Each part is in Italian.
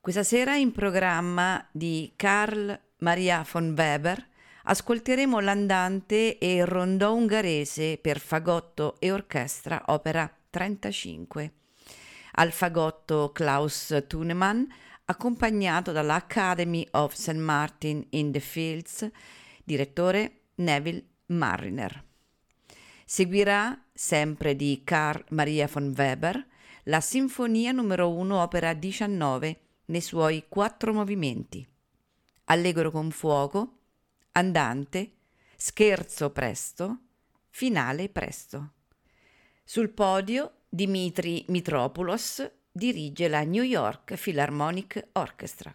Questa sera in programma di Carl Maria von Weber ascolteremo l'andante e il rondò ungherese per fagotto e orchestra opera 35. Al fagotto Klaus Thunemann accompagnato dall'Academy of St. Martin in the Fields, direttore Neville Mariner. Seguirà, sempre di Carl Maria von Weber, la Sinfonia numero 1 opera 19 nei suoi quattro movimenti. Allegro con fuoco, andante, scherzo presto, finale presto. Sul podio Dimitri Mitropoulos dirige la New York Philharmonic Orchestra.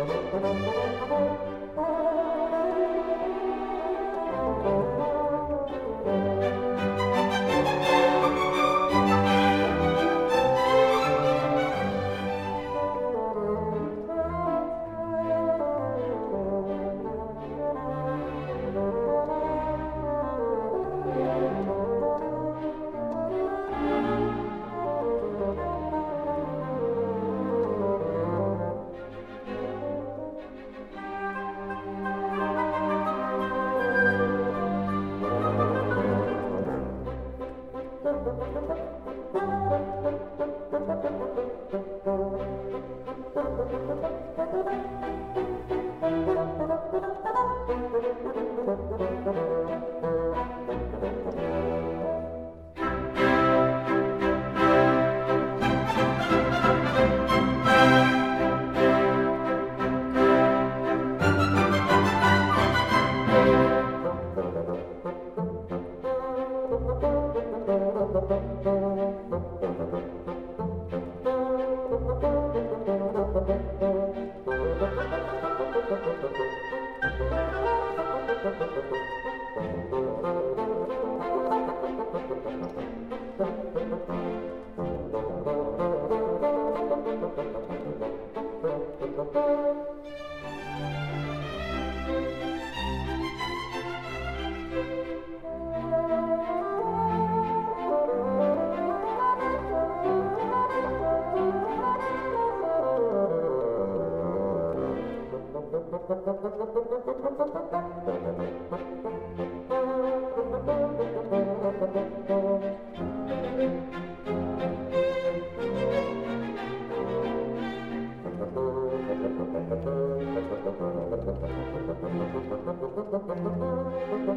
Música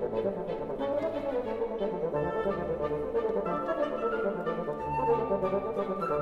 Thank you.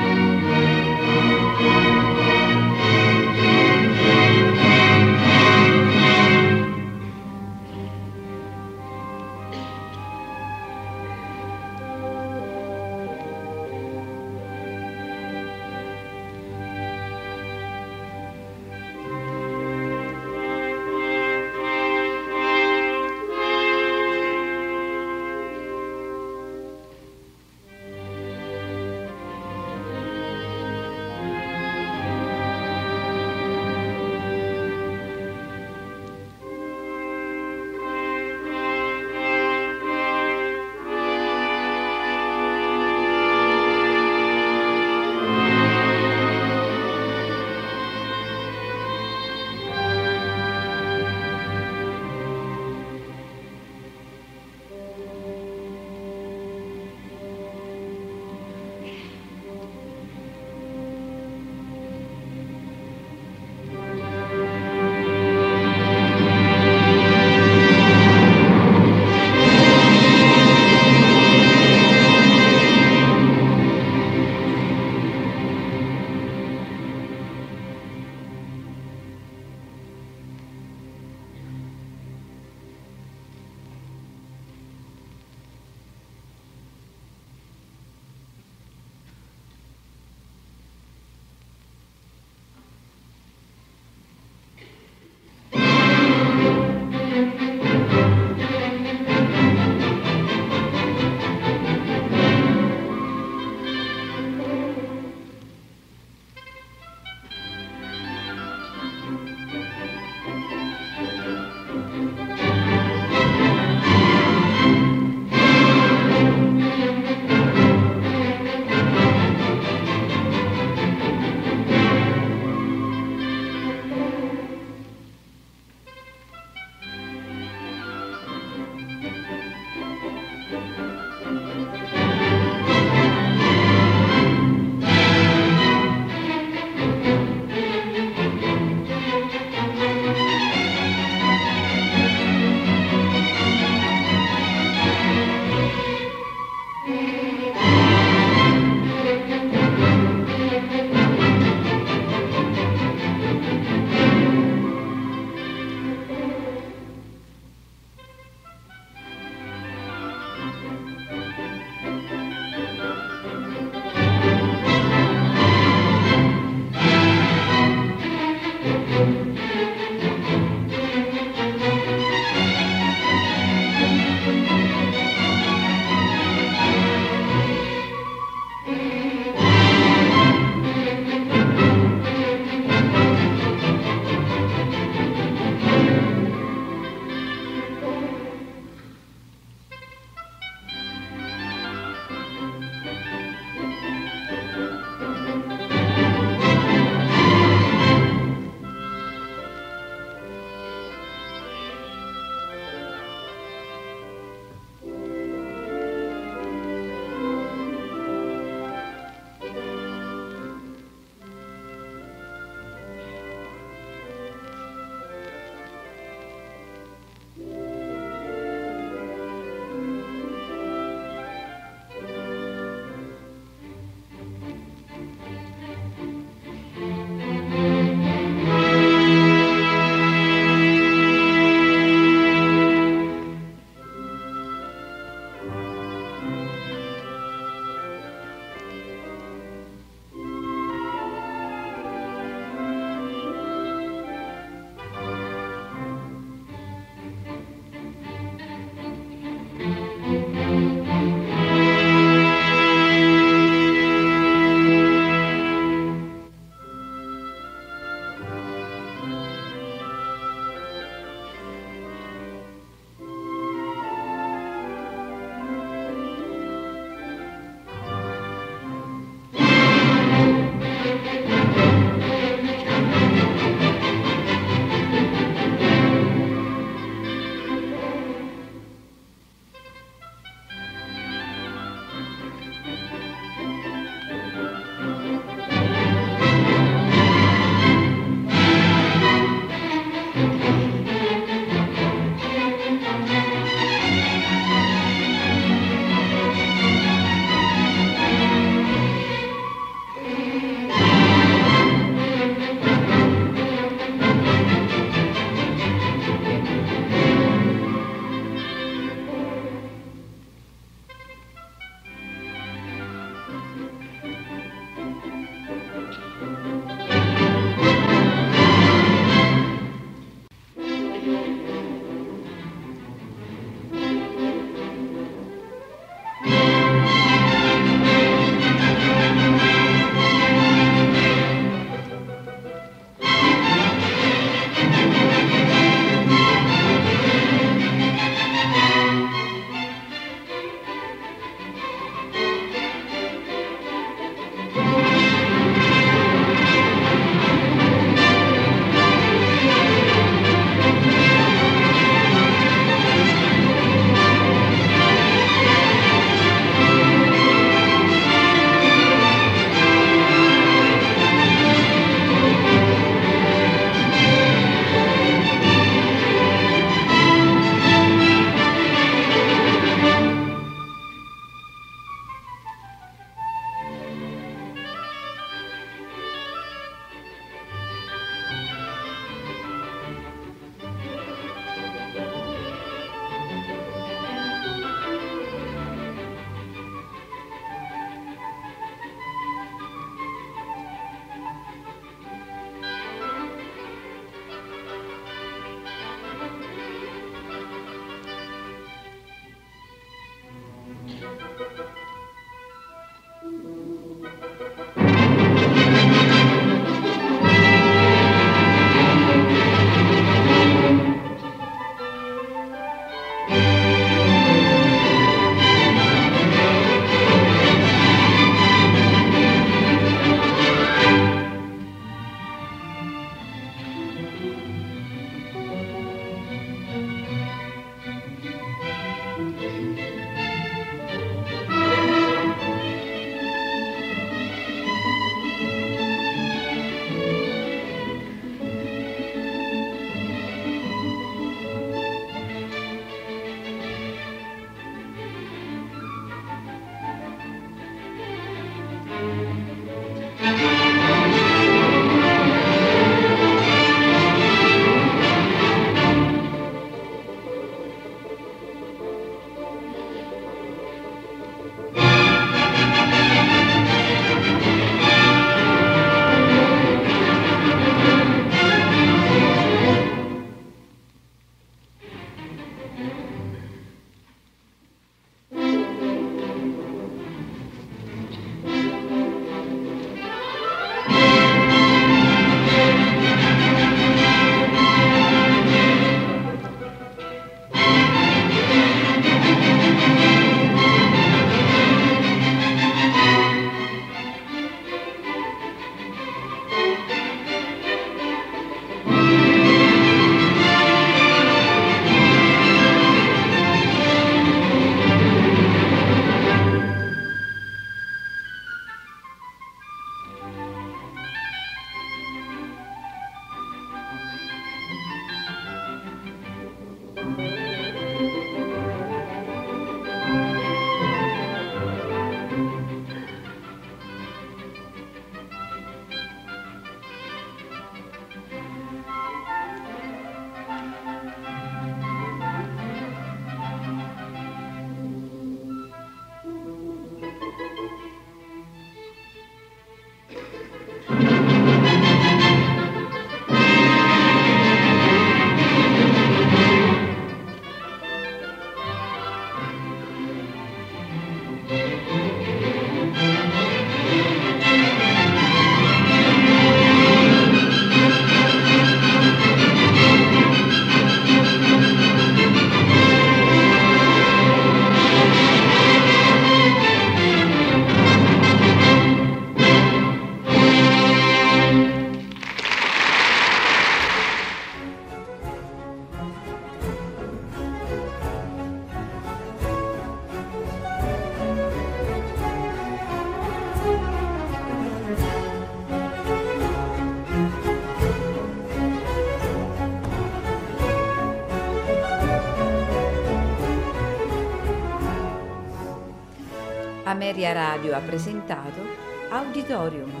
Radio ha presentato Auditorium